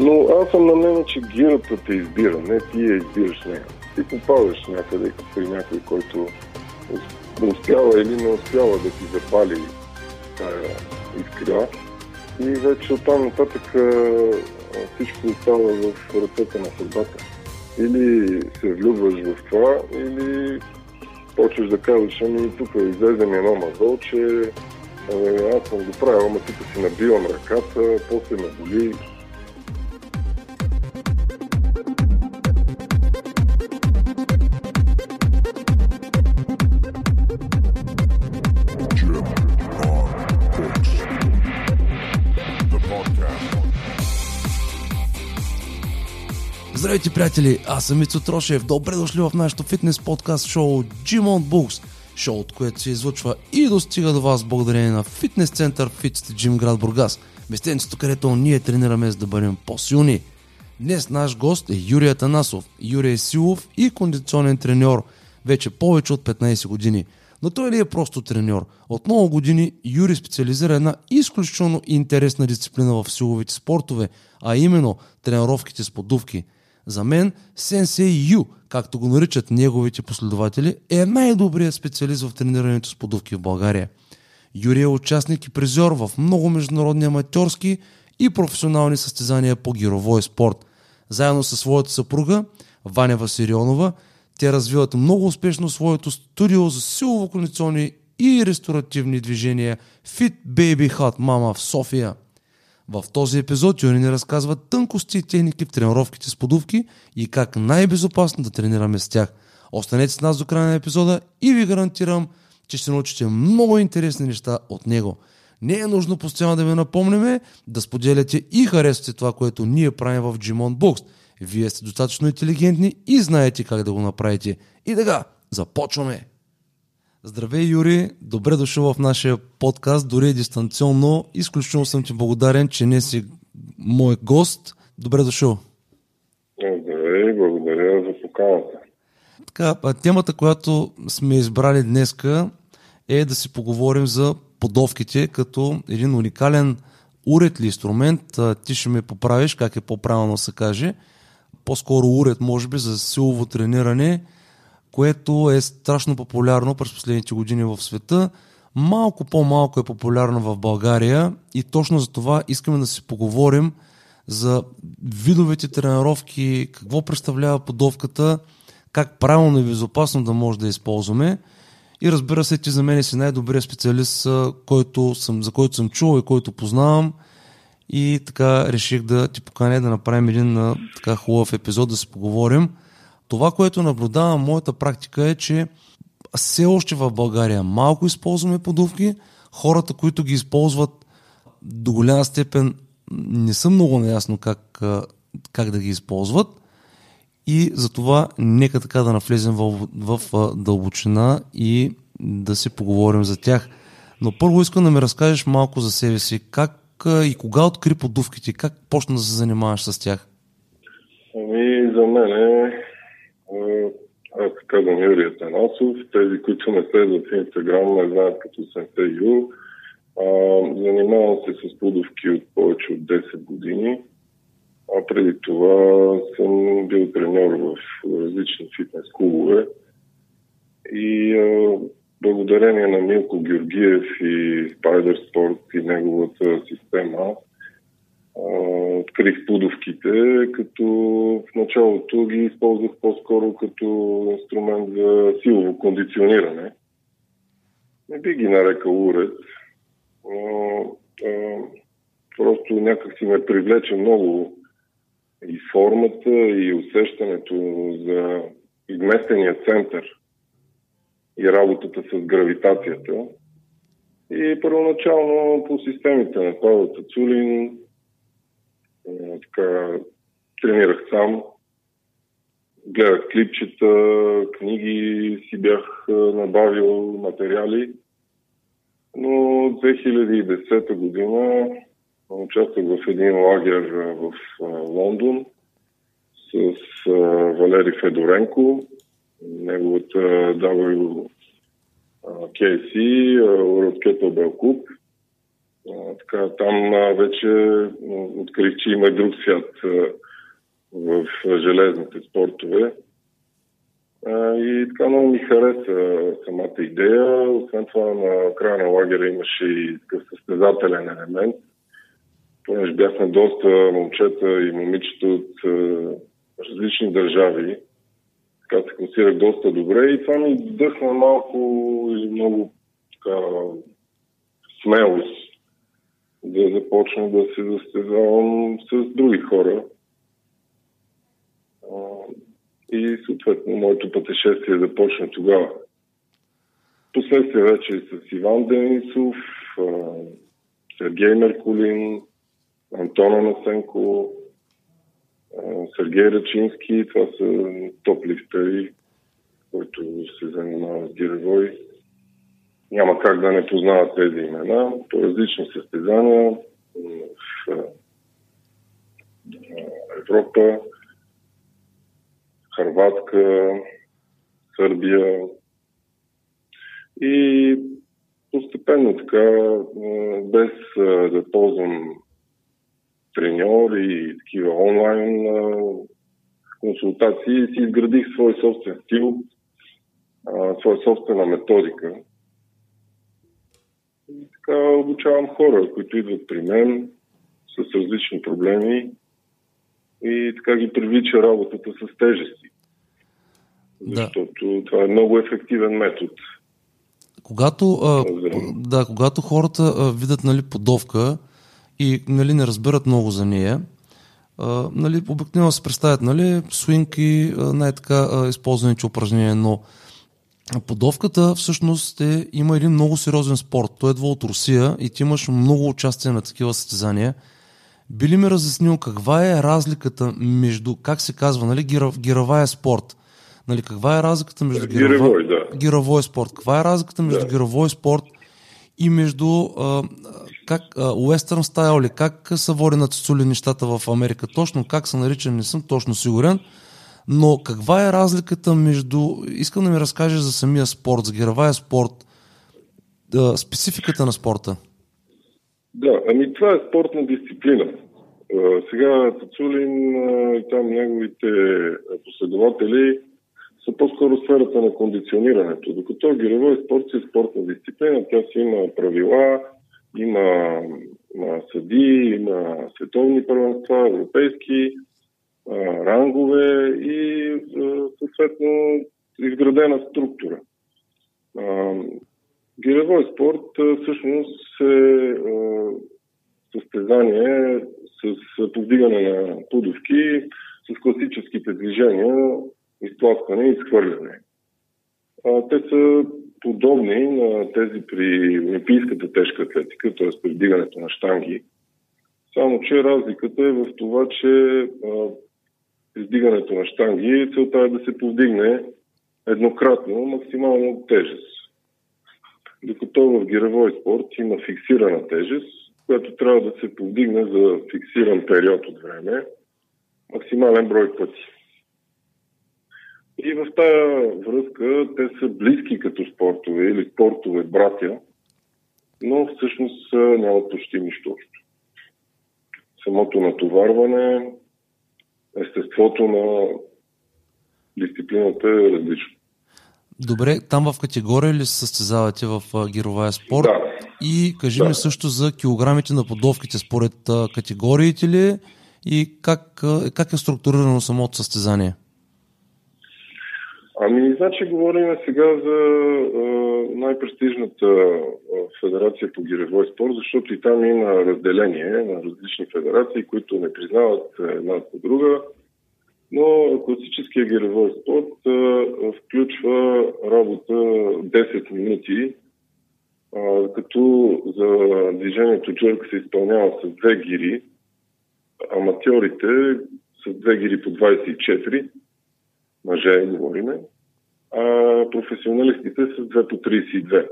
Но аз съм на мнение, че гирата те избира, не ти я избираш нея. Ти попадаш някъде при някой, който успява или не успява да ти запали тая искра. И вече оттам нататък всичко остава в ръцете на съдбата. Или се влюбваш в това, или почваш да казваш, ами тук излезе ми едно мазол, че аз съм го правил, ама тук си набивам ръката, после ме боли, Здравейте, приятели! Аз съм Ицо Трошев. Добре дошли в нашото фитнес подкаст шоу Gym on Books. Шоуто, което се излъчва и достига до вас благодарение на фитнес център Fit Gym град Бургас. Местенцето, където ние тренираме за да бъдем по-силни. Днес наш гост е Юрий Атанасов. Юрий е силов и кондиционен треньор вече повече от 15 години. Но той ли е просто треньор? От много години Юри специализира една изключително интересна дисциплина в силовите спортове, а именно тренировките с подувки – за мен Сенсей Ю, както го наричат неговите последователи, е най-добрият специалист в тренирането с подувки в България. Юрий е участник и призор в много международни аматьорски и професионални състезания по гировой спорт. Заедно със своята съпруга, Ваня Васирионова, те развиват много успешно своето студио за силово-кондиционни и ресторативни движения Fit Baby Hot Mama в София – в този епизод Юри ни разказва тънкости и техники в тренировките с подувки и как най-безопасно да тренираме с тях. Останете с нас до края на епизода и ви гарантирам, че ще научите много интересни неща от него. Не е нужно постоянно да ви напомняме да споделяте и харесвате това, което ние правим в Gmon Box. Вие сте достатъчно интелигентни и знаете как да го направите. И така, започваме! Здравей, Юри! Добре дошъл в нашия подкаст, дори дистанционно. Изключително съм ти благодарен, че не си мой гост. Добре дошъл! Здравей, благодаря за поканата. Така, темата, която сме избрали днеска е да си поговорим за подовките като един уникален уред или инструмент. Ти ще ме поправиш, как е по-правилно се каже. По-скоро уред, може би, за силово трениране – което е страшно популярно през последните години в света. Малко по-малко е популярно в България и точно за това искаме да си поговорим за видовете тренировки, какво представлява подовката, как правилно и безопасно да може да използваме. И разбира се, ти за мен си най-добрият специалист, който съм, за който съм чувал и който познавам. И така реших да ти поканя да направим един така хубав епизод, да си поговорим. Това, което наблюдавам моята практика е, че все още в България малко използваме подувки. Хората, които ги използват до голяма степен не са много наясно как, как да ги използват. И затова нека така да навлезем в, в дълбочина и да си поговорим за тях. Но първо искам да ми разкажеш малко за себе си. Как и кога откри подувките? Как почна да се занимаваш с тях? Ами, за мен е аз казвам Юрий Танасов. Тези, които не следват в Инстаграм, не знаят като съм Ю. Занимавам се с плодовки от повече от 10 години. А преди това съм бил треньор в различни фитнес клубове. И а, благодарение на Милко Георгиев и Spider Sport и неговата система, открих пудовките, като в началото ги използвах по-скоро като инструмент за силово кондициониране. Не би ги нарекал уред, но а, просто някак си ме привлече много и формата, и усещането за изместения център и работата с гравитацията. И първоначално по системите на Павел Цулин така, тренирах сам, гледах клипчета, книги си бях набавил материали. Но 2010 година участвах в един лагер в Лондон с Валери Федоренко, неговата WKC, World Kettlebell Club – Така, там вече открих, че има друг свят в железните спортове. И така много ми хареса самата идея. Освен това, на края на лагера имаше и такъв състезателен елемент. Понеже бяхме доста момчета и момичета от различни държави, така се класирах доста добре и това ми дъхна малко или много така, смелост да започна да се застезавам с други хора. И съответно моето пътешествие започна тогава. Последствие вече с Иван Денисов, Сергей Меркулин, Антона Насенко, Сергей Рачински, това са топ-лифтери, които се занимават с гиревой. Няма как да не познават тези имена по различни състезания в Европа, Харватска, Сърбия. И постепенно така, без да ползвам треньор и такива онлайн консултации си изградих свой собствен стил, своя собствена методика. Обучавам хора, които идват при мен с различни проблеми и така ги привлича работата с тежести. Защото да. това е много ефективен метод. Когато, а, да, когато хората а, видят нали, подовка, и нали, не разбират много за нея. А, нали, обикновено се представят нали, свинг и най-така използваните упражнения, но подовката всъщност е, има един много сериозен спорт. Той едва от Русия и ти имаш много участие на такива състезания. Би ли ми разяснил каква е разликата между, как се казва, нали, гировая спорт? Нали, каква е разликата между гировой, да. гировой спорт? Каква е разликата между да. гировой спорт и между а, как уестърн стайл ли, как са води цицули нещата в Америка точно, как са наричани, не съм точно сигурен, но каква е разликата между, искам да ми разкажеш за самия спорт, за гировая спорт, да, спецификата на спорта? Да, ами това е спортна дисциплина. Сега Цацулин и там неговите последователи са по-скоро сферата на кондиционирането. Докато гировой спорт си е спортна дисциплина, тя си има правила, има, има съди, има световни първенства, европейски рангове и съответно изградена структура. А, гиревой спорт всъщност е състезание с повдигане на пудовки, с класическите движения, изтласкване и изхвърляне. Те са подобни на тези при олимпийската тежка атлетика, т.е. при вдигането на штанги. Само, че разликата е в това, че вдигането на штанги целта е да се повдигне еднократно максимално тежест. Докато в гировой спорт има фиксирана тежест, която трябва да се повдигне за фиксиран период от време, максимален брой пъти. И в тая връзка те са близки като спортове или спортове братя, но всъщност нямат почти нищо общо. Самото натоварване, естеството на дисциплината е различно. Добре, там в категория ли се състезавате в гировая спорт? Да. И кажи да. ми също за килограмите на подовките според категориите ли и как, как е структурирано самото състезание? Ами, значи говорим сега за най-престижната федерация по гиревой спорт, защото и там има разделение на различни федерации, които не признават една по друга. Но класическия гиревой спорт а, включва работа 10 минути, а, като за движението джърк се изпълнява с две гири, аматьорите с две гири по 24, мъже говориме, а професионалистите с 2 по 32.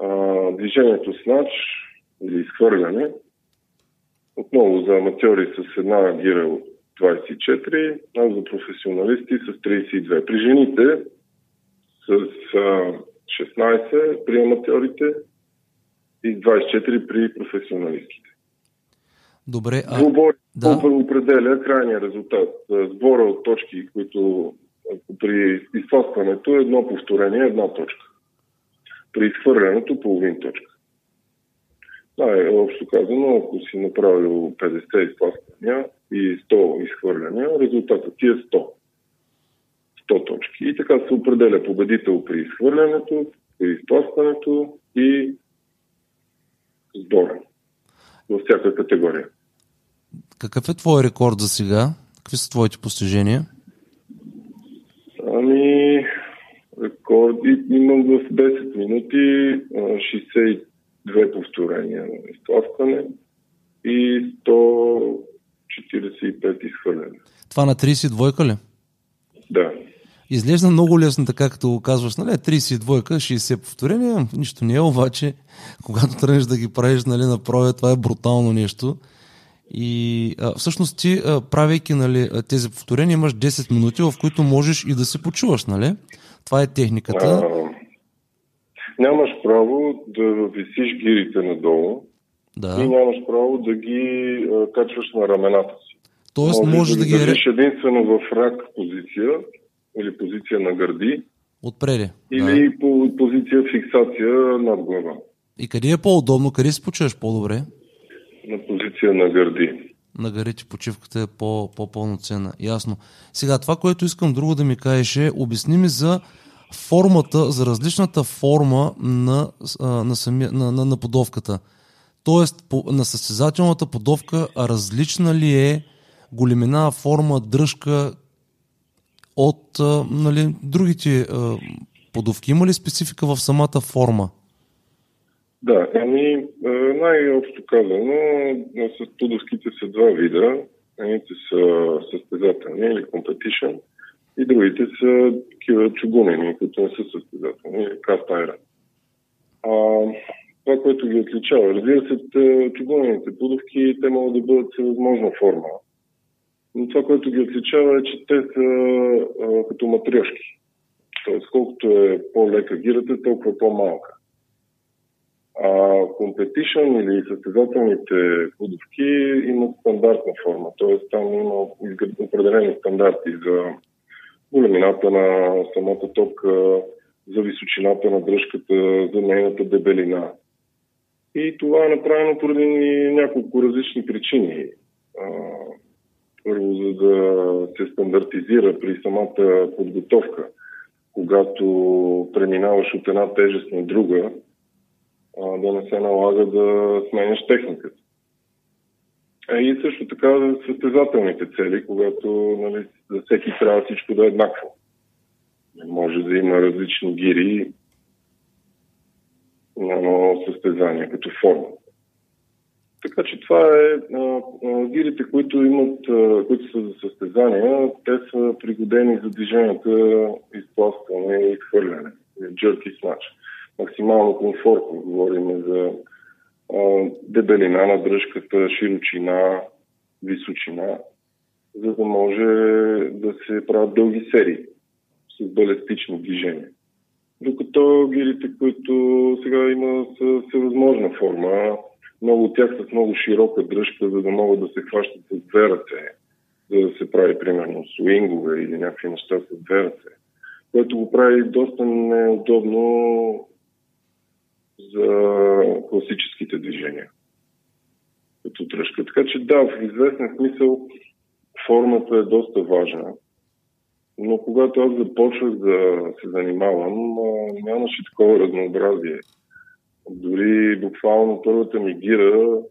А, движението с нач или изхвърляне, отново за аматьори с една гира от 24, а за професионалисти с 32. При жените с а, 16 при аматьорите и 24 при професионалистите. Добре, а... Двубой да. определя крайния резултат. Сбора от точки, които при изтласкването е едно повторение, една точка. При изхвърлянето половин точка. Да, е общо казано, ако си направил 50 изтласквания и 100 изхвърляния, резултатът ти е 100. 100 точки. И така се определя победител при изхвърлянето, при изтласкването и сбора във всяка категория. Какъв е твой рекорд за сега? Какви са твоите постижения? Ами, рекорди имам в 10 минути 62 повторения на изтласкване и 145 изхвърляне. Това на 32 ли? Да. Изглежда много лесно, така като го казваш, нали, 32, 60 повторения, нищо не е, обаче, когато тръгнеш да ги правиш, нали, направя, това е брутално нещо. И а, всъщност ти, а, правейки нали, тези повторения, имаш 10 минути, в които можеш и да се почуваш, нали? Това е техниката. А, нямаш право да висиш гирите надолу да. и нямаш право да ги а, качваш на рамената си. Тоест, може, може да, ги държиш единствено в рак позиция или позиция на гърди. Отпреди. Или да. по позиция фиксация над глава. И къде е по-удобно? Къде се почуваш по-добре? На позиция на гърди. На гърдите почивката е по, по-пълноценна. Ясно. Сега, това, което искам друго да ми кажеш е, обясни ми за формата, за различната форма на, на, самия, на, на, на подовката. Тоест, по, на състезателната подовка различна ли е големина, форма, дръжка от а, нали, другите а, подовки? Има ли специфика в самата форма? Да, ами най-общо казано, с подовките са два вида. Едните са състезателни или competition и другите са такива чугунени, които не са състезателни или cast iron. А, това, което ги отличава, разбира се, чугунените подовки, те могат да бъдат всевъзможна форма. Но това, което ги отличава е, че те са а, като матрешки. Тоест, колкото е по-лека гирата, толкова е по-малка. А competition или състезателните подовки имат стандартна форма, т.е. там има определени стандарти за големината на самата топка, за височината на дръжката, за нейната дебелина. И това е направено поради няколко различни причини. Първо, за да се стандартизира при самата подготовка, когато преминаваш от една тежест на друга, да не се налага да сменяш техниката. А и също така за състезателните цели, когато нали, за всеки трябва всичко да е еднакво. Може да има различни гири на едно състезание като форма. Така че това е. Гирите, които имат, които са за състезания, те са пригодени за движенията изпласкане и хвърляне. Jerky snatch максимално комфортно. Говорим за дебелина на дръжката, широчина, височина, за да може да се правят дълги серии с балестични движения. Докато гирите, които сега има всевъзможна форма, много от тях с много широка дръжка, за да могат да се хващат с две ръце, за да се прави примерно свингове или някакви неща с две ръце, което го прави доста неудобно за класическите движения като дръжка. Така че да, в известен смисъл формата е доста важна. Но когато аз започвах да се занимавам, нямаше такова разнообразие. Дори буквално първата ми гира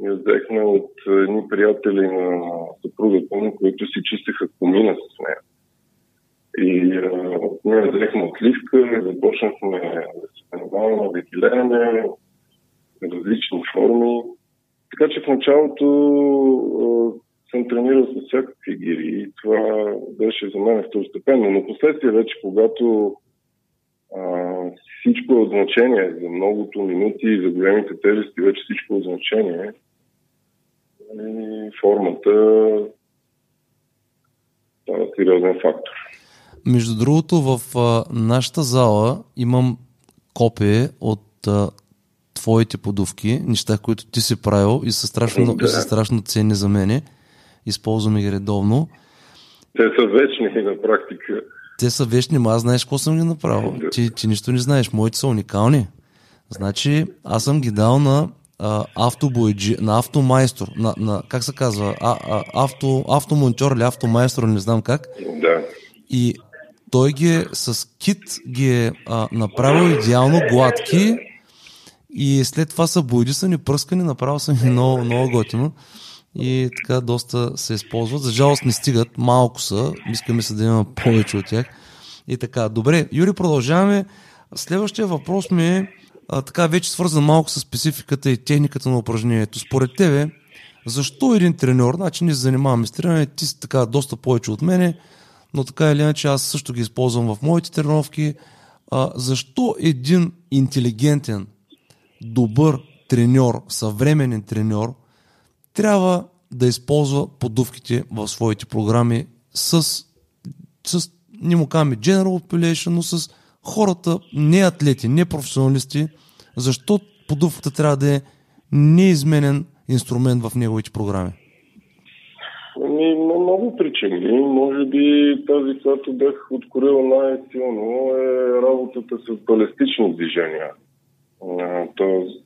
я взехме от едни приятели на съпругата ми, които си чистиха комина с нея. И а, ние взехме отливка, започнахме да се занимаваме, да ги гледаме, различни форми. Така че в началото а, съм тренирал с всякакви гири и това беше за мен второстепенно. Но последствие вече, когато всичко е от значение, за многото минути и за големите тежести, вече всичко е от значение, и формата става сериозен фактор. Между другото, в а, нашата зала имам копие от а, твоите подувки, неща, които ти си правил и са страшно, да. и са страшно ценни за мене. Използваме ги редовно. Те са вечни на практика. Те са вечни, но аз знаеш какво съм ги направил. Ти, ти нищо не знаеш. Моите са уникални. Значи, аз съм ги дал на автобойджи, на автомайстор, на, на как се казва, а, а, авто, автомонтьор или автомайстор, не знам как. Да. И той ги е с кит ги е а, направил идеално гладки и след това са бойдисани, пръскани, направил съм ги много, много готино и така доста се използват. За жалост не стигат, малко са, искаме се да имаме повече от тях. И така, добре, Юри, продължаваме. Следващия въпрос ми е а, така вече свързан малко с спецификата и техниката на упражнението. Според тебе, защо един треньор, значи ние се занимаваме с трениране, ти си така доста повече от мене, но така или иначе аз също ги използвам в моите тренировки. А, защо един интелигентен, добър треньор, съвременен треньор, трябва да използва подувките в своите програми с, с не му казваме general population, но с хората, не атлети, не професионалисти, защо подувката трябва да е неизменен инструмент в неговите програми? Ами, много причини. Може би тази, която бях откорил най-силно е работата с балестични движения.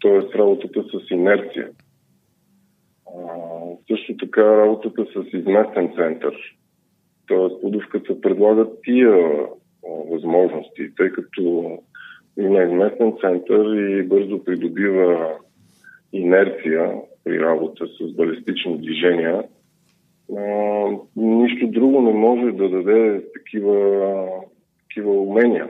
Тоест работата с инерция. Също така работата с изместен център. Тоест подувката предлага тия възможности, тъй като има изместен център и бързо придобива инерция при работа с балистични движения. А, нищо друго не може да даде такива, такива умения.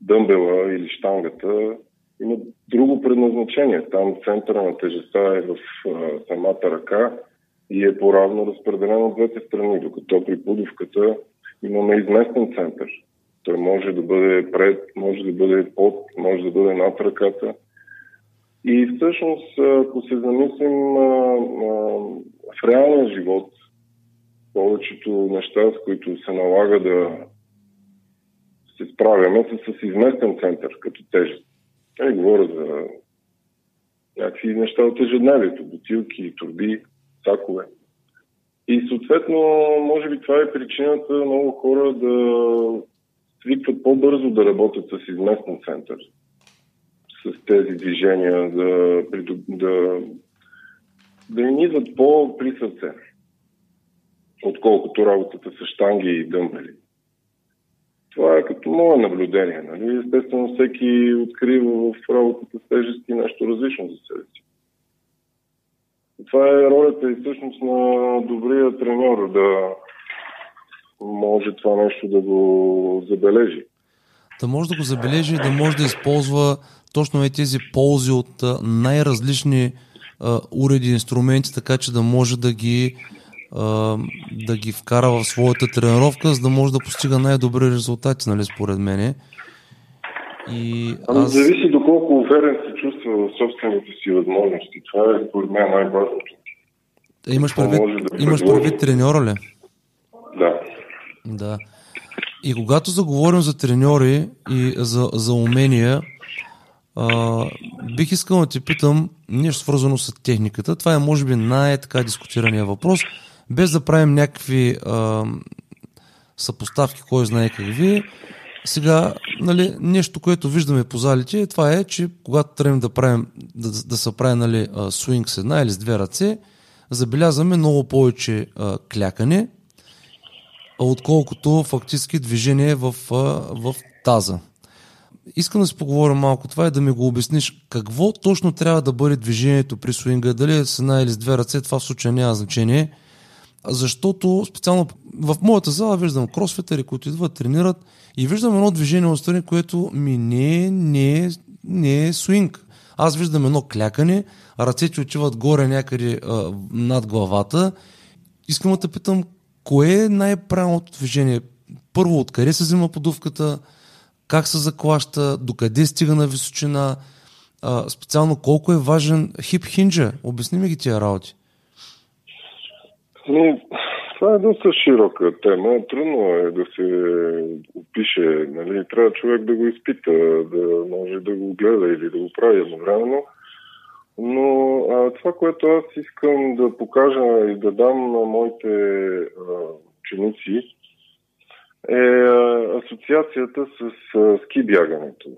Дъмбела или штангата има друго предназначение. Там центъра на тежестта е в а, самата ръка и е по-равно разпределен от двете страни, докато при подувката имаме изместен център. Той може да бъде пред, може да бъде под, може да бъде над ръката. И всъщност, ако се замислим в реалния живот, повечето неща, с които се налага да се справяме, са с изместен център, като тежест. Не говоря за някакви неща от ежедневието, бутилки, турби, сакове. И съответно, може би това е причината много хора да свикват по-бързо да работят с изместен център, с тези движения, да, да, да им идват по-при сърце, отколкото работата с штанги и дъмбели. Това е като мое наблюдение. Нали? Естествено, всеки открива в работата с тежести нещо различно за себе си. Това е ролята и всъщност на добрия треньор да може това нещо да го забележи. Да може да го забележи и да може да използва точно тези ползи от най-различни а, уреди, инструменти, така че да може да ги, да ги вкара в своята тренировка, за да може да постига най-добри резултати, нали, според мене. И ами, аз... Зависи доколко уверен се чувства в собствените си възможности. Това е, според мен, най-важното. Имаш предвид, да имаш предвид треньора ли? Да. Да. И когато заговорим за треньори и за, за умения, а, бих искал да ти питам нещо свързано с техниката. Това е може би най-така дискутирания въпрос, без да правим някакви а, съпоставки, кой знае какви. Сега, нали, нещо, което виждаме по залите, това е, че когато тръгнем да правим, да, да се прави нали, свинг с една или с две ръце, забелязваме много повече а, клякане, отколкото фактически движение в, в таза. Искам да си поговоря малко това и да ми го обясниш какво точно трябва да бъде движението при свинга, дали е с една или с две ръце, това в случая няма значение, защото специално в моята зала виждам кросфетери, които идват, тренират и виждам едно движение отстрани, което ми не, е, не, е, не е свинг. Аз виждам едно клякане, ръцете отиват горе някъде а, над главата. Искам да те питам кое е най-правилното движение? Първо, откъде се взима подувката, как се заклаща, докъде стига на височина, а, специално колко е важен хип хинджа. Обясни ми ги тия работи. Ами, това е доста широка тема. Трудно е да се опише. Нали? Трябва човек да го изпита, да може да го гледа или да го прави едновременно. Но а, това, което аз искам да покажа и да дам на моите а, ученици, е а, асоциацията с а, ски бягането.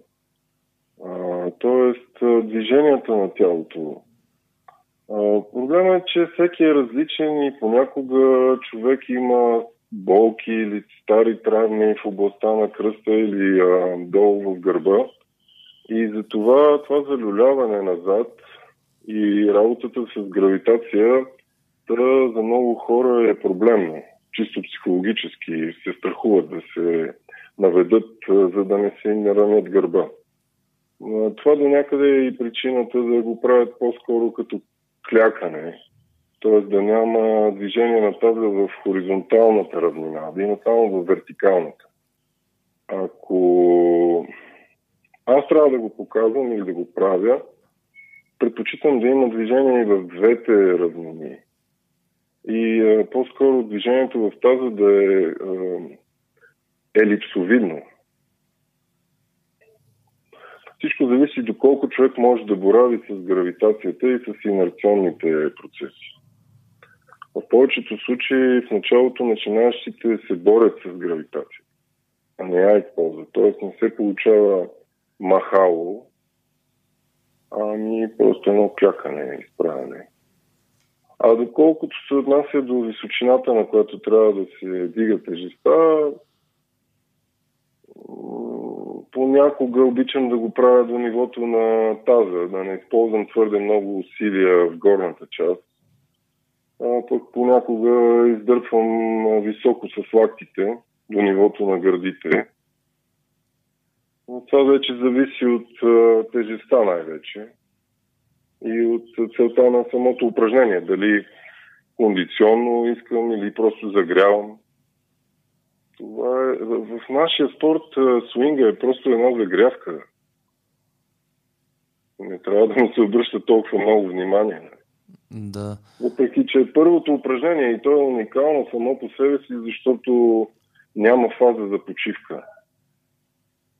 А, тоест, движенията на тялото. А, проблемът е, че всеки е различен и понякога човек има болки или стари травми в областта на кръста или а, долу в гърба. И затова това залюляване назад и работата с гравитация да, за много хора е проблемно. Чисто психологически се страхуват да се наведат, за да не се наранят гърба. Това до някъде е и причината да го правят по-скоро като клякане, т.е. да няма движение на таза в хоризонталната равнина, да има само в вертикалната. Ако аз трябва да го показвам или да го правя, предпочитам да има движение и в двете равнини. И а, по-скоро движението в таза да е а, елипсовидно. Всичко зависи доколко човек може да борави с гравитацията и с инерционните процеси. В повечето случаи в началото начинаещите се борят с гравитация, а не я използват. Тоест не се получава махало, ами просто едно клякане, изправяне. А доколкото се отнася до височината, на която трябва да се дига тежеста, понякога обичам да го правя до нивото на таза, да не използвам твърде много усилия в горната част. А, пък понякога издърпвам високо с лактите до нивото на гърдите. Но това вече зависи от тежеста най-вече и от целта на самото упражнение. Дали кондиционно искам или просто загрявам. Това е, в, нашия спорт свинга е просто една загрявка. Не трябва да му се обръща толкова много внимание. Да. Въпреки, че е първото упражнение и то е уникално само по себе си, защото няма фаза за почивка.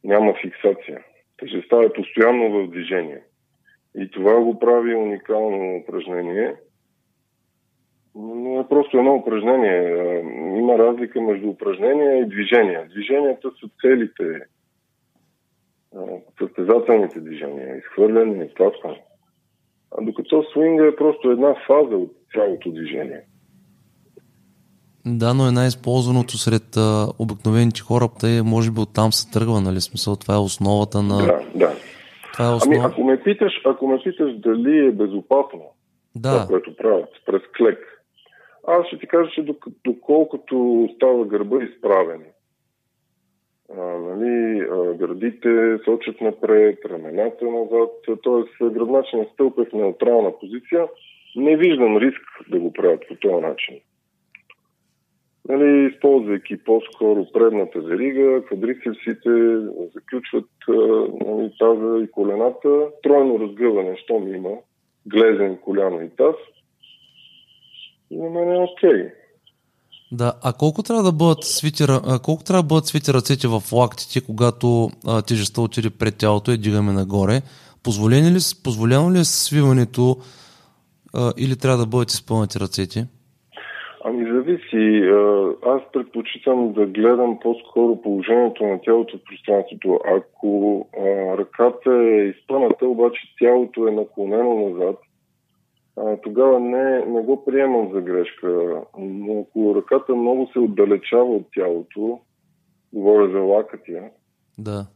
Няма фиксация. Тежестта е постоянно в движение. И това го прави уникално упражнение. Но е просто едно упражнение. Има разлика между упражнения и движения. Движенията са целите, състезателните движения, изхвърляне, изтласкване. А докато свинга е просто една фаза от цялото движение. Да, но е най-използваното сред а, обикновените хора, те може би оттам се тръгва, нали? Смисъл, това е основата на... Да, да. Това е основа... Ами, ако ме, питаш, ако ме питаш дали е безопасно, да. това, което правят през клек, аз ще ти кажа, че доколкото става гърба изправен, а, нали, а, гърдите сочат напред, рамената назад, т.е. гръбначният стълб е в неутрална позиция, не виждам риск да го правят по този начин нали, използвайки по-скоро предната верига, квадрицепсите заключват нали, таза и колената, тройно разгъване, щом има, глезен, коляно и таз. На мен е окей. Okay. Да, а колко трябва да бъдат свити, колко трябва да бъдат свити ръцете в лактите, когато а, тежестта отиде пред тялото и дигаме нагоре? Позволено ли, позволено ли е свиването а, или трябва да бъдат изпълнати ръцете? Ами зависи. Аз предпочитам да гледам по-скоро положението на тялото в пространството. Ако а, ръката е изпъната, обаче тялото е наклонено назад, а, тогава не, не го приемам за грешка. Но ако ръката много се отдалечава от тялото, говоря за лакътя, да.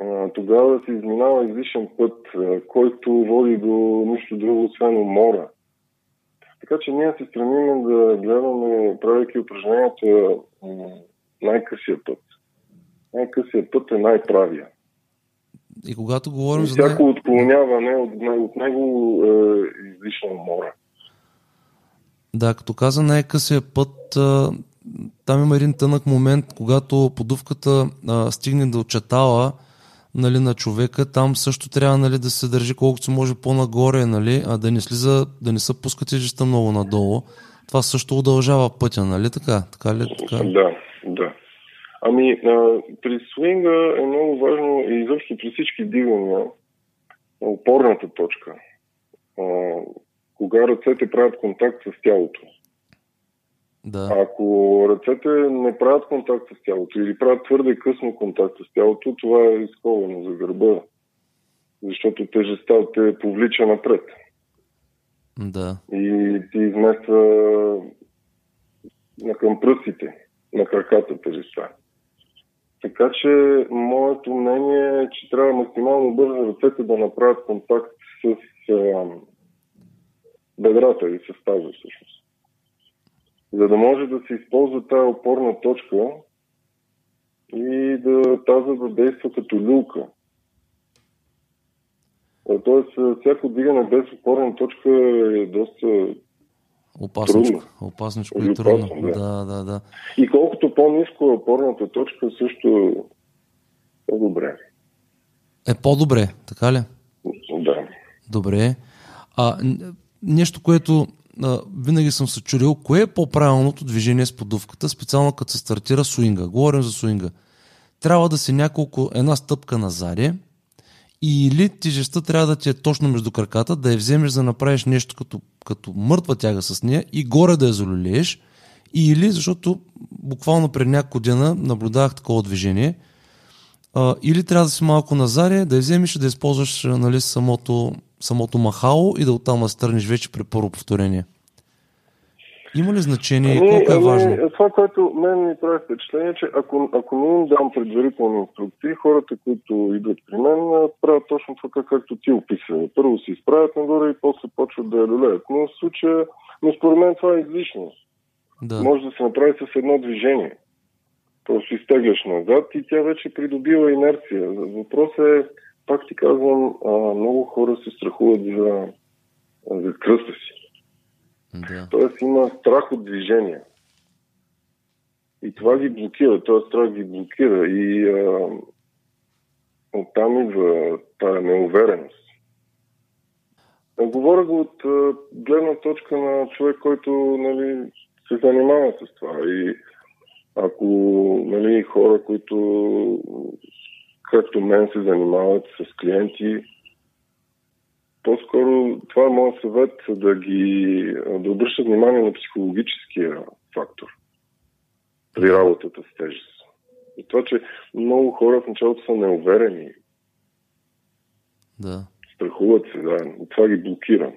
а, тогава се изминава излишен път, а, който води до нищо друго, освен умора. Така че ние се стремим да гледаме, правейки упражненията, най-късия път. Най-късия път е най-правия. И когато говорим и за... Всяко отклоняване от, от него е излишно мора. Да, като каза най-късия път, там има един тънък момент, когато подувката стигне да очетала нали, на човека, там също трябва нали, да се държи колкото се може по-нагоре, нали, а да не слиза, да не се пуска тежестта много надолу. Това също удължава пътя, нали така? така, ли, така? Да, да. Ами, а, при свинга е много важно и изобщо при всички дигания опорната точка. А, кога ръцете правят контакт с тялото. Да. Ако ръцете не правят контакт с тялото или правят твърде късно контакт с тялото, това е изковано за гърба, защото тежестта те повлича напред Да. и ти измества на към пръстите, на краката тежестта. Така че моето мнение е, че трябва максимално бързо ръцете да направят контакт с бедрата или с таза всъщност. За да може да се използва тази опорна точка и да таза да действа като люлка. Е, Тоест, всяко дигане без опорна точка е доста Опасничко. Трудно. Опасничко и трудно. опасно, да. Да, да, да. И колкото по-низко е опорната точка, също е добре. Е по-добре, така ли? Добре. А, нещо, което а, винаги съм се чудил, кое е по-правилното движение с подувката, специално като се стартира суинга. Говорим за суинга. Трябва да си няколко, една стъпка назаде, или тежестта трябва да ти е точно между краката, да я вземеш да направиш нещо като, като мъртва тяга с нея и горе да я залюлееш, или защото буквално пред няколко дена наблюдавах такова движение, а, или трябва да си малко назаре, да я вземеш и да използваш нали, самото, самото махало и да оттам да стърнеш вече при първо повторение. Има ли значение? и Колко е важно? това, което мен ми прави впечатление, че ако, ако не им дам предварителни инструкции, хората, които идват при мен, правят точно така, както ти описа. Първо се изправят нагоре и после почват да я люлеят. Но в случая, но според мен това е излишно. Да. Може да се направи с едно движение. Просто изтегляш назад и тя вече придобива инерция. Въпросът е, пак ти казвам, а, много хора се страхуват за, за кръста си. Да. Тоест има страх от движение. И това ги блокира, този страх ги блокира. И а, оттам идва тая неувереност. Говоря го от а, гледна точка на човек, който нали, се занимава с това. И ако нали, хора, които както мен се занимават с клиенти, по-скоро това е моят съвет да ги да обръщат внимание на психологическия фактор при работата с тежест. И това, че много хора в началото са неуверени, Да. страхуват се, да, и това ги блокира.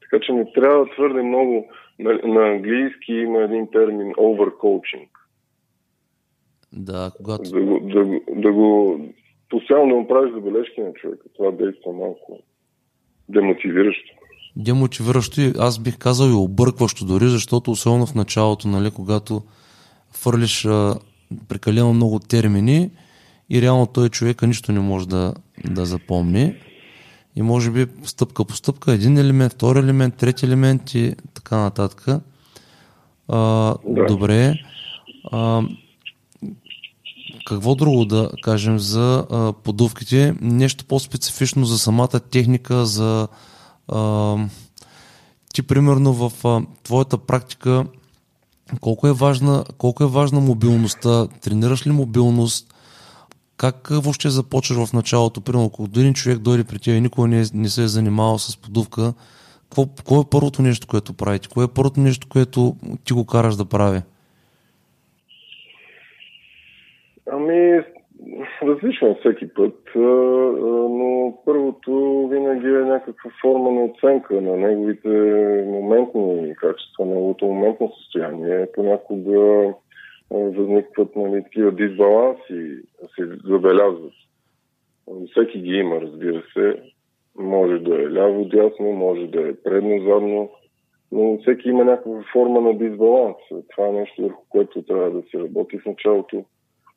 Така че не трябва твърде много. На, на английски има един термин overcoaching. Да, когато... Да го, да, да го постоянно да му правиш забележки на човека. Това действа малко демотивиращо. демотивиращо и аз бих казал и объркващо дори, защото особено в началото, нали, когато фърлиш а, прекалено много термини и реално той човека нищо не може да, да запомни. И може би стъпка по стъпка, един елемент, втори елемент, трети елемент и така нататък. А, Да. Добре. А, какво друго да кажем за а, подувките? Нещо по-специфично за самата техника, за а, ти примерно в а, твоята практика колко е, важна, колко е важна мобилността? Тренираш ли мобилност? Как въобще започваш в началото? Примерно, ако един човек дойде при теб и никога не, не се е занимавал с подувка, какво, кое е първото нещо, което правите? Кое е първото нещо, което ти го караш да прави? Ами, различно е всеки път, но първото винаги е някаква форма на оценка на неговите моментни качества, неговото моментно състояние. Понякога възникват нали, такива дисбаланси, се забелязват. Всеки ги има, разбира се. Може да е ляво-дясно, може да е предно-задно, но всеки има някаква форма на дисбаланс. Това е нещо, върху което трябва да се работи в началото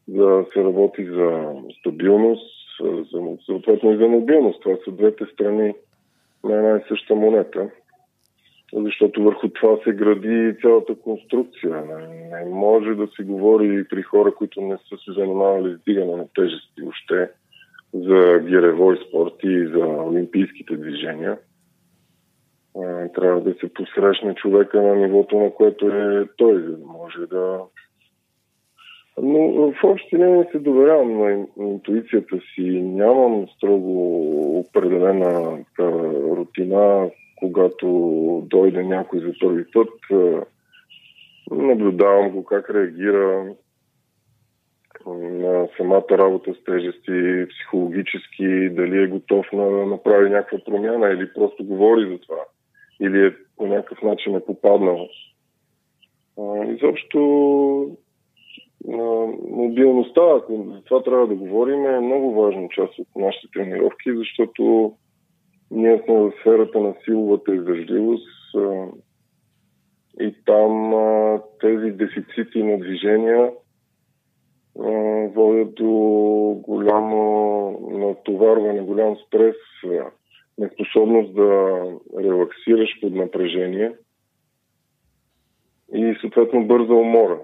да се работи за стабилност, за, съответно и за мобилност. Това са двете страни на една и съща монета. Защото върху това се гради цялата конструкция. Не, не може да се говори при хора, които не са се занимавали с дигане на тежести въобще за гиревой спорт и за олимпийските движения. Трябва да се посрещне човека на нивото, на което е той, за да може да Но в общи линии се доверявам на интуицията си. Нямам строго определена рутина, когато дойде някой за първи път. Наблюдавам го как реагира на самата работа с тежести, психологически, дали е готов да направи някаква промяна или просто говори за това, или е по някакъв начин е попаднал. Изобщо мобилността, за това трябва да говорим, е много важна част от нашите тренировки, защото ние сме в сферата на силовата издържливост и там тези дефицити на движения водят до голямо натоварване, голям стрес, неспособност да релаксираш под напрежение и съответно бърза умора.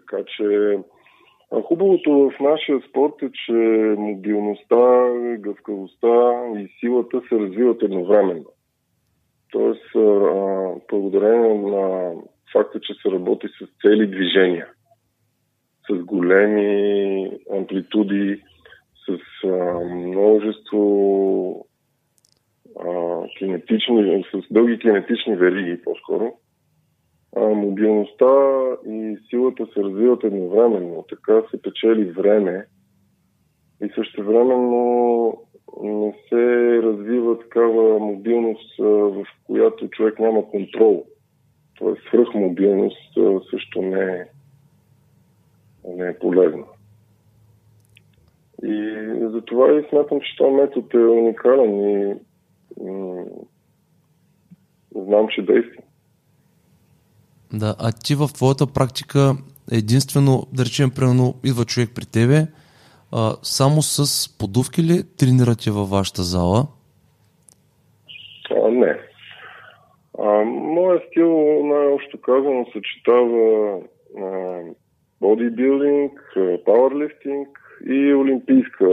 Така че хубавото в нашия спорт е, че мобилността, гъвкавостта и силата се развиват едновременно. Тоест, благодарение на факта, че се работи с цели движения, с големи амплитуди, с а, множество а, кинетични, с дълги кинетични вериги по-скоро, а, мобилността и силата се развиват едновременно. Така се печели време и също времено не се развива такава мобилност, в която човек няма контрол. Тоест свръхмобилност също не е, не е полезна. И затова и смятам, че този метод е уникален и м- знам, че действа. Да, а ти в твоята практика единствено, да речем, примерно, идва човек при тебе, а, само с подувки ли тренирате във вашата зала? А, не. А, моят стил, най-общо казано, съчетава а, бодибилдинг, пауърлифтинг и олимпийска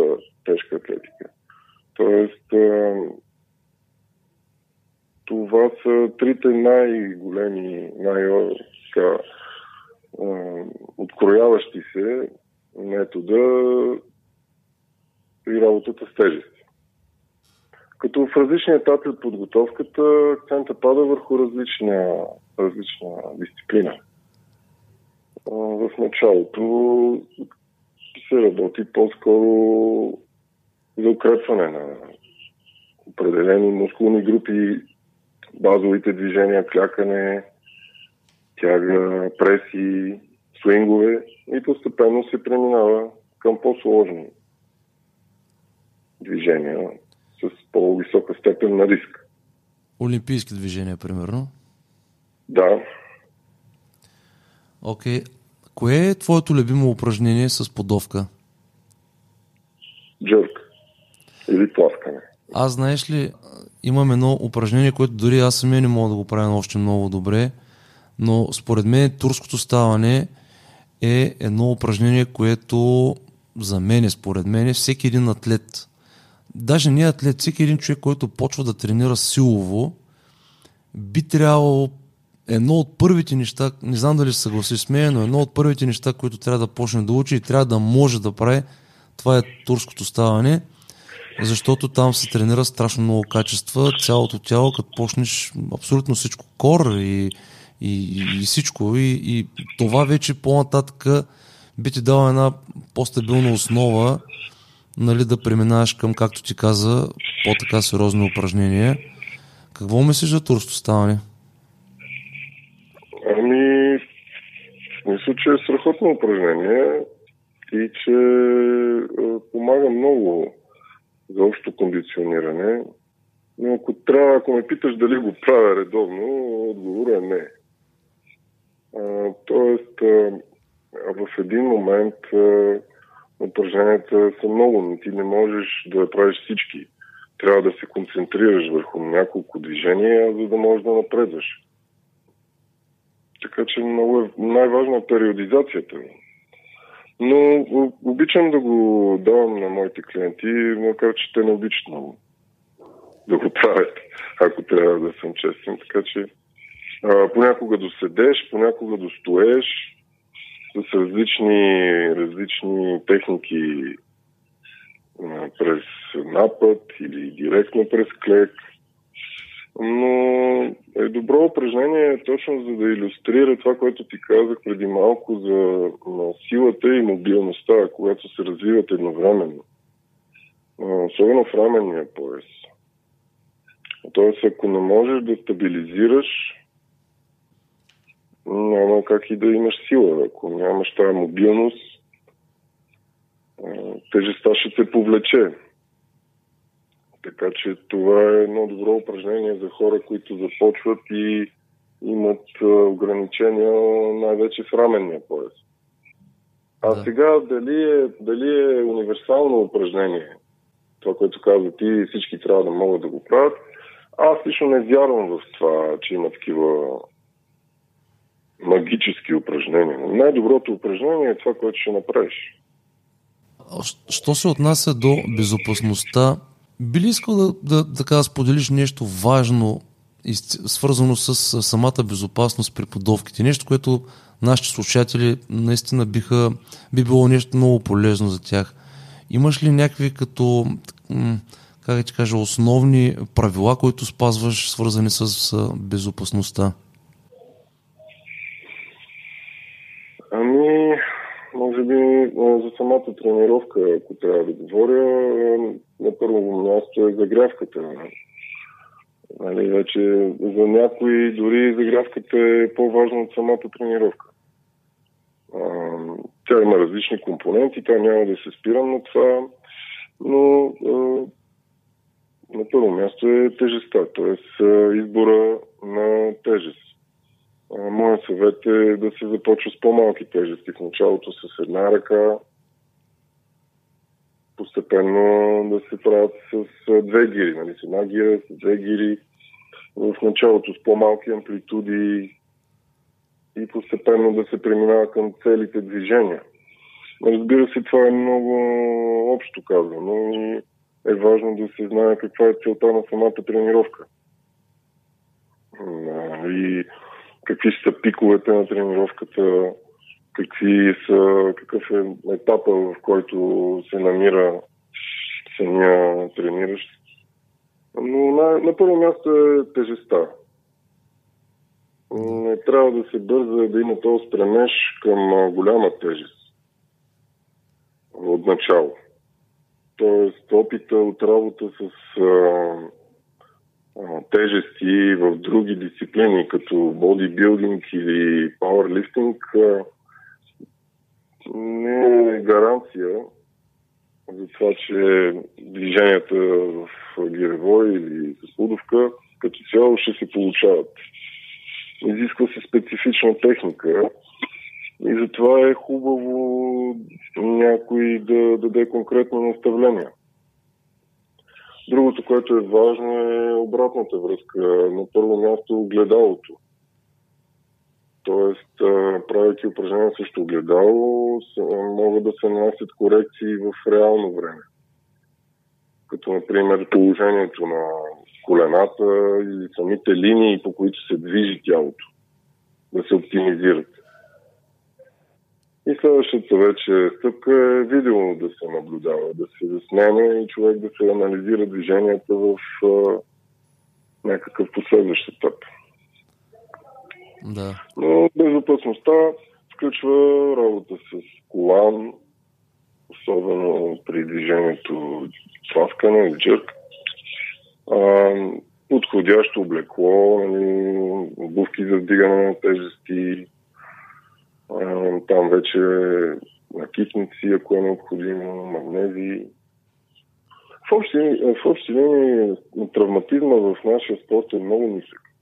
тежка атлетика. Тоест, а, това са трите най-големи, най-открояващи се метода и работата с тежести. Като в различни етапи от подготовката акцента пада върху различна, различна дисциплина. В началото се работи по-скоро за укрепване на определени мускулни групи базовите движения, клякане, тяга, преси, свингове и постепенно се преминава към по-сложни движения с по-висока степен на риск. Олимпийски движения, примерно? Да. Окей. Okay. Кое е твоето любимо упражнение с подовка? Джърк. Или тласкане. Аз, знаеш ли, имам едно упражнение, което дори аз самия не мога да го правя още много добре, но според мен турското ставане е едно упражнение, което за мен, според мен, всеки един атлет, даже не атлет, всеки един човек, който почва да тренира силово, би трябвало едно от първите неща, не знам дали се съгласи с мен, но едно от първите неща, които трябва да почне да учи и трябва да може да прави, това е турското ставане – защото там се тренира страшно много качества, цялото тяло, като почнеш абсолютно всичко, кор и, и, и всичко. И, и това вече по-нататък би ти дала една по-стабилна основа, нали, да преминаваш към, както ти каза, по-така сериозни упражнения. Какво мислиш за турсто ставане? Ами, мисля, че е страхотно упражнение и че помага много за общо кондициониране. Но ако трябва, ако ме питаш дали го правя редовно, отговорът е не. А, тоест, а, в един момент а, упражненията са много, но ти не можеш да правиш всички. Трябва да се концентрираш върху няколко движения, за да можеш да напредваш. Така че много е, най-важна е периодизацията. Но обичам да го давам на моите клиенти, макар че те не обичат много да го правят, ако трябва да съм честен. Така че а, понякога доседеш, понякога достоеш, с различни, различни техники а, през напът или директно през клек. Но е добро упражнение точно за да иллюстрира това, което ти казах преди малко за силата и мобилността, когато се развиват едновременно. Особено в раменния пояс. Тоест, ако не можеш да стабилизираш, няма как и да имаш сила. Ако нямаш тази мобилност, тежестта ще те повлече. Така че това е едно добро упражнение за хора, които започват и имат ограничения най-вече в раменния пояс. А да. сега дали е, дали е универсално упражнение, това, което каза ти, всички трябва да могат да го правят, аз лично не вярвам в това, че има такива магически упражнения. Най-доброто упражнение е това, което ще направиш. Що се отнася до безопасността, би ли искал да, да, да споделиш нещо важно, свързано с самата безопасност при подовките? Нещо, което нашите слушатели наистина биха, би било нещо много полезно за тях. Имаш ли някакви като как ти кажа, основни правила, които спазваш, свързани с безопасността? Ами, може би за самата тренировка, ако трябва да говоря, на първо място е загрявката. Нали, вече за някои дори загрявката е по-важна от самата тренировка. А, тя има различни компоненти, тя няма да се спирам на това, но а, на първо място е тежестта, т.е. избора на тежест. Моят съвет е да се започва с по-малки тежести в началото с една ръка, постепенно да се правят с две гири, нали, с една гира, с две гири, в началото с по-малки амплитуди и постепенно да се преминава към целите движения. Разбира се, това е много общо казано и е важно да се знае каква е целта на самата тренировка. И какви са пиковете на тренировката, какви са, какъв е етапа, в който се намира самия трениращ. Но на, на първо място е тежеста. Не трябва да се бърза да има този стремеж към голяма тежест от начало. Тоест, опита от работа с а, а, тежести в други дисциплини, като бодибилдинг или пауърлифтинг, е гаранция за това, че движенията в гирево или с удовка като цяло ще се получават. Изисква се специфична техника, и затова е хубаво някой да даде конкретно наставление. Другото, което е важно е обратната връзка. На първо място огледалото. Тоест, правейки упражнения срещу огледало, могат да се нанасят корекции в реално време. Като, например, положението на колената или самите линии, по които се движи тялото. Да се оптимизират. И следващата вече стъпка е видео да се наблюдава, да се заснеме и човек да се анализира движенията в а, някакъв последващ етап. Да. Но безопасността включва работа с колан, особено при движението тласкане джърк. А, подходящо облекло, нали, обувки за вдигане на тежести, там вече накитници, ако е необходимо, магнези. В общи, в общи линии травматизма в нашия спорт е много нисък.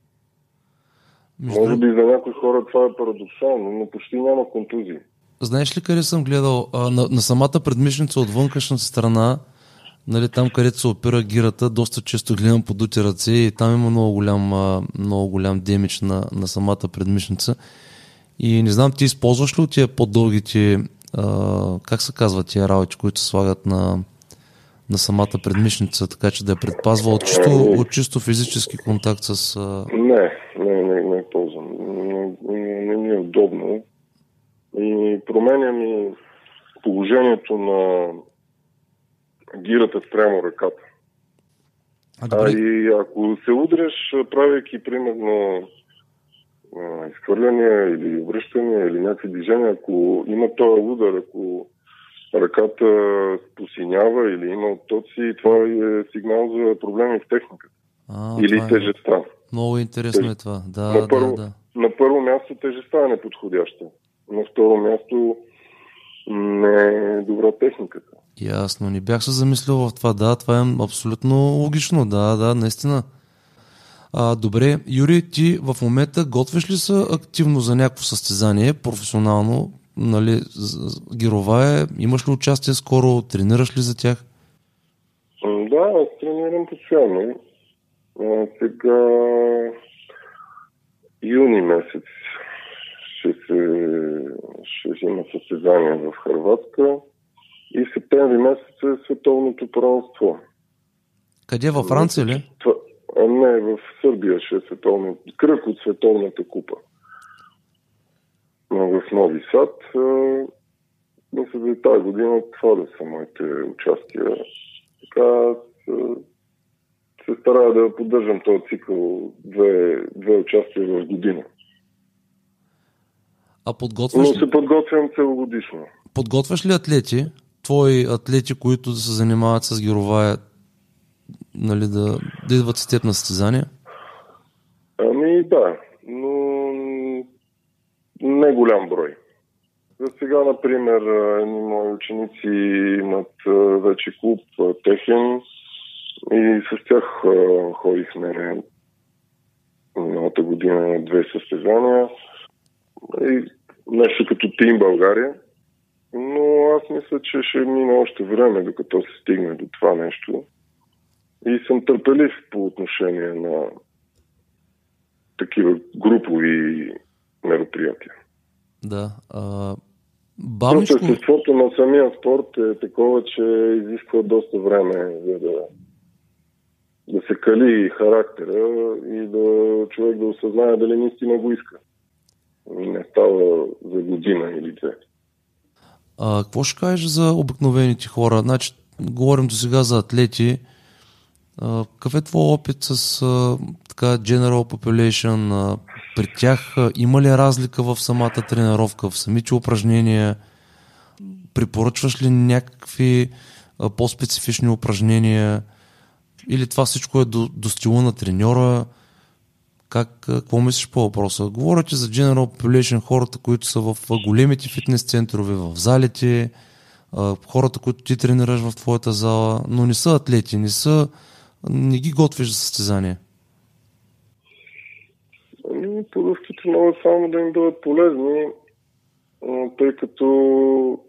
Между... Може би за някои хора това е парадоксално, но почти няма контузии. Знаеш ли къде съм гледал? А, на, на самата предмишница от вънкашната страна, нали, там където се опира гирата, доста често гледам по дути ръце и там има много голям, много голям демидж на, на самата предмишница. И не знам, ти използваш ли от тия по-дългите, а, как се казва тия работи, които се слагат на, на самата предмишница, така че да я предпазва от чисто, от чисто физически контакт с... А... Не, не, не, не ползвам. Не, не, не ми е удобно. и променя ми положението на гирата спрямо ръката. А, А и ако се удреш, правейки примерно изхвърляния или връщания или някакви движения, ако има този удар, ако ръката посинява или има оттоци, това е сигнал за проблеми в техниката. а, или е, тежестта. много интересно е това. Да, На да, първо, да. На първо място тежестта е неподходяща. На второ място не е добра техниката. Ясно, не бях се замислил в това. Да, това е абсолютно логично. Да, да, наистина. А, добре, Юри, ти в момента готвиш ли се активно за някакво състезание, професионално, нали, з- гировае, имаш ли участие скоро, тренираш ли за тях? Да, аз тренирам постоянно. Сега юни месец ще, се, ще има състезание в Харватска и септември месец е световното първенство. Къде, във Франция ли? Това, а не, в Сърбия ще е световно, кръг от световната купа. Но в Нови Сад. Мисля, за тази година това да са моите участия. Така се старая да поддържам този цикъл две, две участия в година. А Но подготвяш, се подготвям целогодишно. подготвяш ли атлети, твои атлети, които се занимават с гировая, нали, да, да идват с теб на състезания? Ами да, но не голям брой. За сега, например, едни мои ученици имат вече клуб техен и с тях ходихме миналата година на две състезания. И нещо като Тим България. Но аз мисля, че ще мине още време, докато се стигне до това нещо. И съм търпелив по отношение на такива групови мероприятия. Да. А, Просто бавничко, естеството на самия спорт е такова, че изисква доста време за да, да се кали характера и да човек да осъзнае дали наистина го иска. Не става за година или две. а, какво ще кажеш за обикновените хора? Значи, говорим до сега за атлети. А, какъв е твой опит с а, така general population? А, при тях а, има ли разлика в самата тренировка, в самите упражнения? Препоръчваш ли някакви а, по-специфични упражнения? Или това всичко е до, до стила на треньора? Как, какво мислиш по въпроса? Говоря ти за General Population, хората, които са в големите фитнес центрове, в залите, хората, които ти тренираш в твоята зала, но не са атлети, не са, не ги готвиш за състезание. Ами, Подувките могат само да им бъдат полезни, тъй като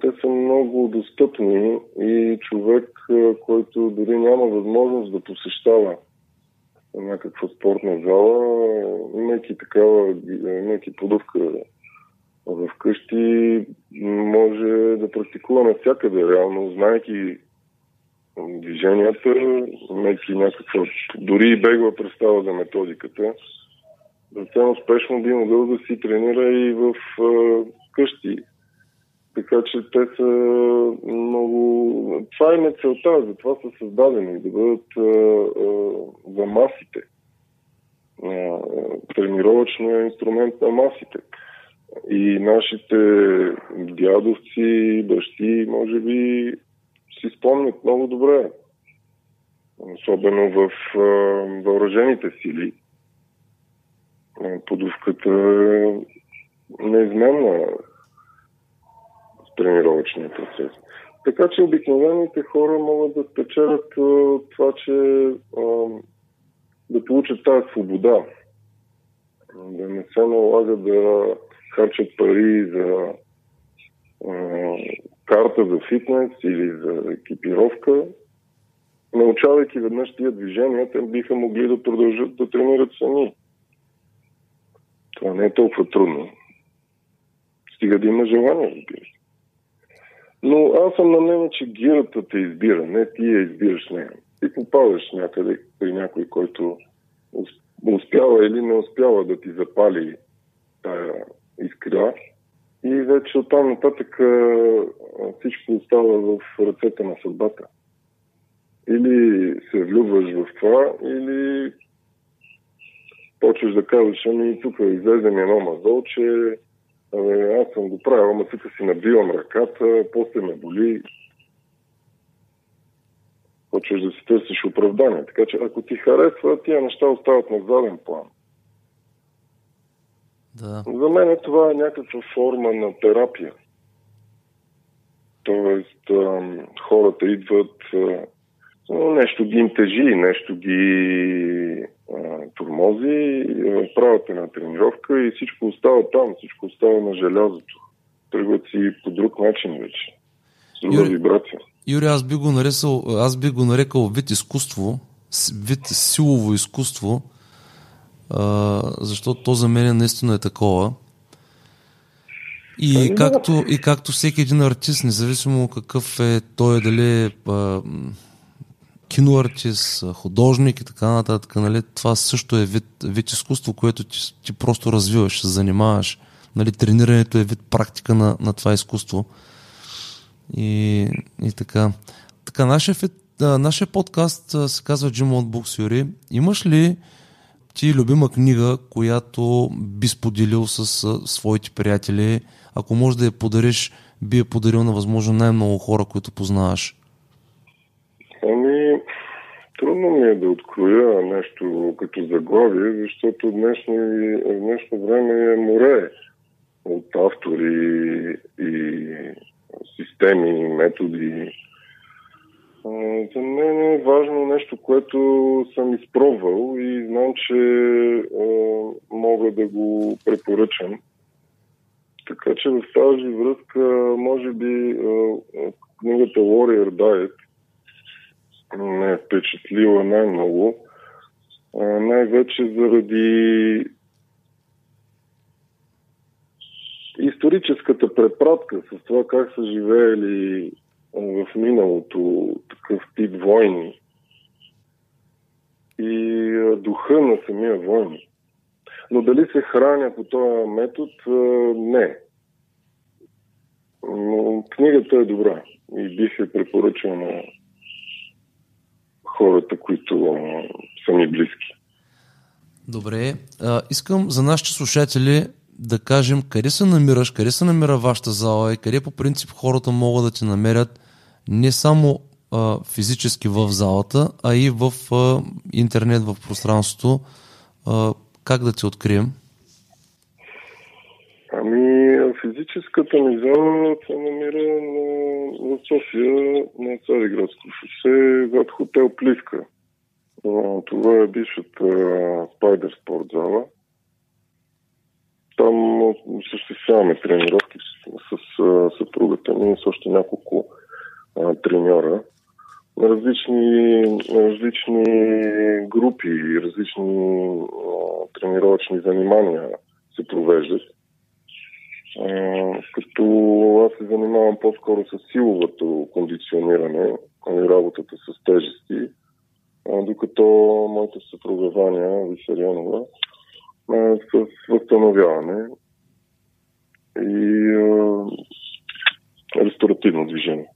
те са много достъпни и човек, който дори няма възможност да посещава някаква спортна зала, имайки такава, имайки подувка в къщи, може да практикува навсякъде, реално, знаеки движенията, имайки някаква, дори и бегла представа за методиката, съвсем успешно би могъл да си тренира и в къщи. Така че те са много... Това е целта, затова са създадени, да бъдат за масите. А, тренировъчния инструмент на масите. И нашите дядовци, бащи, може би, си спомнят много добре. Особено в въоръжените сили. Подувката е неизменна в тренировъчния процес. Така че обикновените хора могат да спечелят това, че да получат тази свобода. Да не се налага да харчат пари за карта за фитнес или за екипировка. Научавайки веднъж тия движения, те биха могли да продължат да тренират сами. Това не е толкова трудно. Стига да има желание, разбира се. Но аз съм на мнение, че гирата те избира, не ти я избираш нея. Ти попадаш някъде при някой, който ус- успява или не успява да ти запали тая искра И вече оттам нататък всичко остава в ръцете на съдбата. Или се влюбваш в това, или почваш да казваш, ами тук излезе ми едно мазол, че абе, аз съм го правил, ама тук си набивам ръката, после ме боли. Почваш да си търсиш оправдание. Така че ако ти харесва, тия неща остават на заден план. Да. За мен това е някаква форма на терапия. Тоест, хората идват, нещо ги им тежи, нещо ги турмози, правят една тренировка и всичко остава там, всичко остава на желязото. Тръгват си по друг начин вече. С друга Юри, вибрация. Юри, аз би го нарекал, аз би го нарекал вид изкуство, вид силово изкуство, а, защото то за мен наистина е такова. И ами, както, и както всеки един артист, независимо какъв е той, дали е киноартист, художник и така нататък, нали, това също е вид, вид изкуство, което ти, ти просто развиваш, се занимаваш. Нали, тренирането е вид практика на, на това изкуство. И, и така. Така, нашия, нашия подкаст се казва Jim от Books Юри. Имаш ли ти любима книга, която би споделил с своите приятели? Ако можеш да я подариш, би я подарил на възможно най-много хора, които познаваш. Ами, трудно ми е да откроя нещо като заглавие, защото днешно, днешно време е море от автори и системи, методи. За мен е важно нещо, което съм изпробвал и знам, че мога да го препоръчам. Така че в тази връзка, може би, книгата Warrior Diet ме е впечатлила най-много. най-вече заради историческата препратка с това как са живеели в миналото такъв тип войни и духа на самия войни. Но дали се храня по този метод? Не. Но книгата е добра и бих я препоръчал на хората, които са ми близки. Добре. А, искам за нашите слушатели да кажем къде се намираш, къде се намира вашата зала и къде по принцип хората могат да те намерят не само а, физически в залата, а и в а, интернет, в пространството. А, как да те открием? Ами, физическата ми зала се намира на, в София, на Цариградско шосе, зад хотел Пливка. Това е бившата Спайдер спорт зала. Там осъществяваме тренировки с, с съпругата ми с още няколко а, треньора. Различни, различни групи, различни а, тренировъчни занимания се провеждат. Като аз се занимавам по-скоро с силовото кондициониране и работата с тежести, докато моята съпруга Ваня Висарянова с възстановяване и а, ресторативно движение.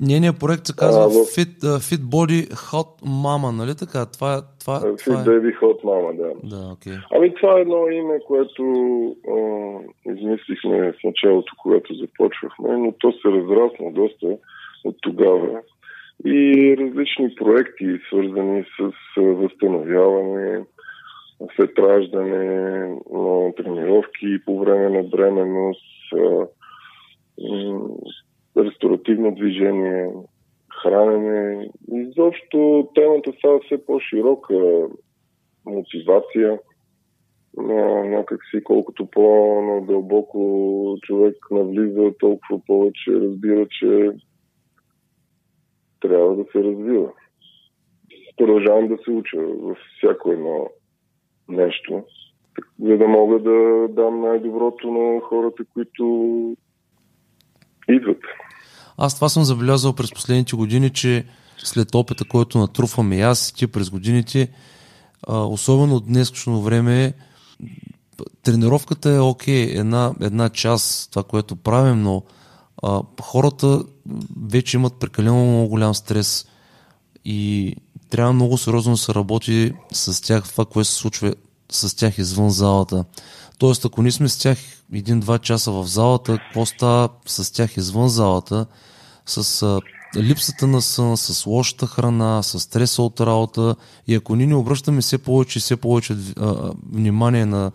Нейният проект се казва а, в... Fit, uh, Fit Body Hot Mama, нали така? Това, това, Fit това е... Baby Hot Mama, да. да okay. Ами това е едно име, което а, измислихме в началото, когато започвахме, но то се разрасна доста от тогава. И различни проекти, свързани с възстановяване, след раждане, тренировки по време на бременност, ресторативно движение, хранене. Изобщо темата става все по-широка. Мотивация. Някак си, колкото по-надълбоко човек навлиза, толкова повече разбира, че трябва да се развива. Продължавам да се уча във всяко едно нещо, за да мога да дам най-доброто на хората, които идват. Аз това съм забелязал през последните години, че след опита, който натрупваме и аз и ти през годините, особено от днескашно време, тренировката е окей, една, една част, това, което правим, но а, хората вече имат прекалено много голям стрес и трябва много сериозно да се работи с тях това, което се случва с тях извън залата. Тоест, ако ние сме с тях един-два часа в залата, какво става с тях извън залата, с а, липсата на сън, с лошата храна, с стреса от работа и ако ние не обръщаме все повече и все повече а, внимание на,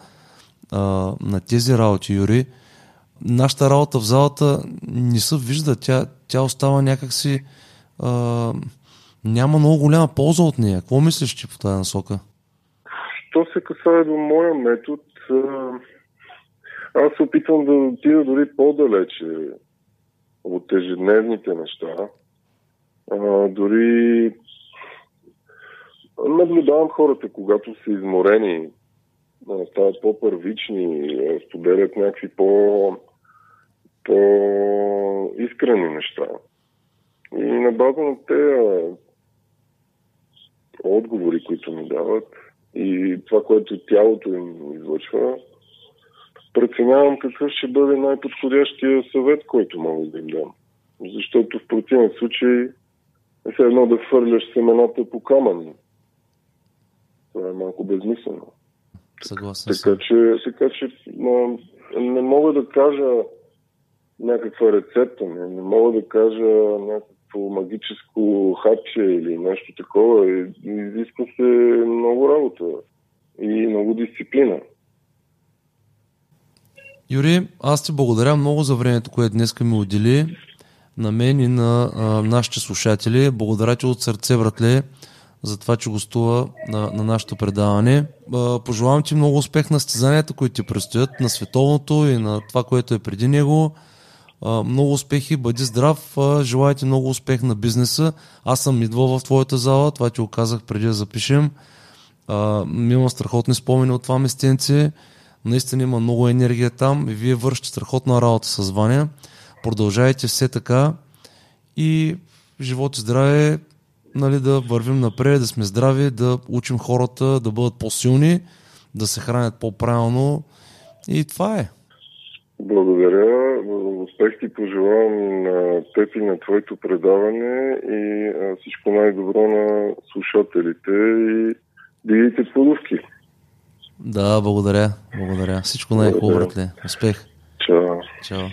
а, на тези работи, Юри, нашата работа в залата не се вижда. Тя, тя остава някакси... А, няма много голяма полза от нея. Какво мислиш ти по тази насока? Що се касае до моя метод, аз се опитвам да отида дори по-далече от ежедневните неща. А, дори наблюдавам хората, когато са изморени, стават по-първични, споделят някакви по, по-искрени неща. И на база на тези отговори, които ми дават и това, което тялото им излъчва, преценявам какъв ще бъде най-подходящия съвет, който мога да им дам. Защото в противен случай е все едно да хвърляш семената по камъни. Това е малко безмислено. Съгласен така, че, така че не, не мога да кажа някаква рецепта, не, не мога да кажа някакво магическо хапче или нещо такова. Изисква се много работа и много дисциплина. Юри, аз ти благодаря много за времето, което днес ми отдели на мен и на а, нашите слушатели. Благодаря ти от сърце, братле, за това, че гостува на, на нашето предаване. А, пожелавам ти много успех на стезанията, които ти предстоят, на световното и на това, което е преди него. А, много успехи, бъди здрав, а, желая ти много успех на бизнеса. Аз съм идвал в твоята зала, това ти оказах преди да запишем. А, имам страхотни спомени от това местенце. Наистина има много енергия там и вие вършите страхотна работа с Ваня. Продължайте все така и живот и здраве, нали, да вървим напред, да сме здрави, да учим хората да бъдат по-силни, да се хранят по-правилно и това е. Благодаря. Успех ти пожелавам на теб и на твоето предаване и всичко най-добро на слушателите и дигайте плодовки. Да, благодаря. Благодаря. Всичко най-хубаво, братле. Успех. Чао. Чао.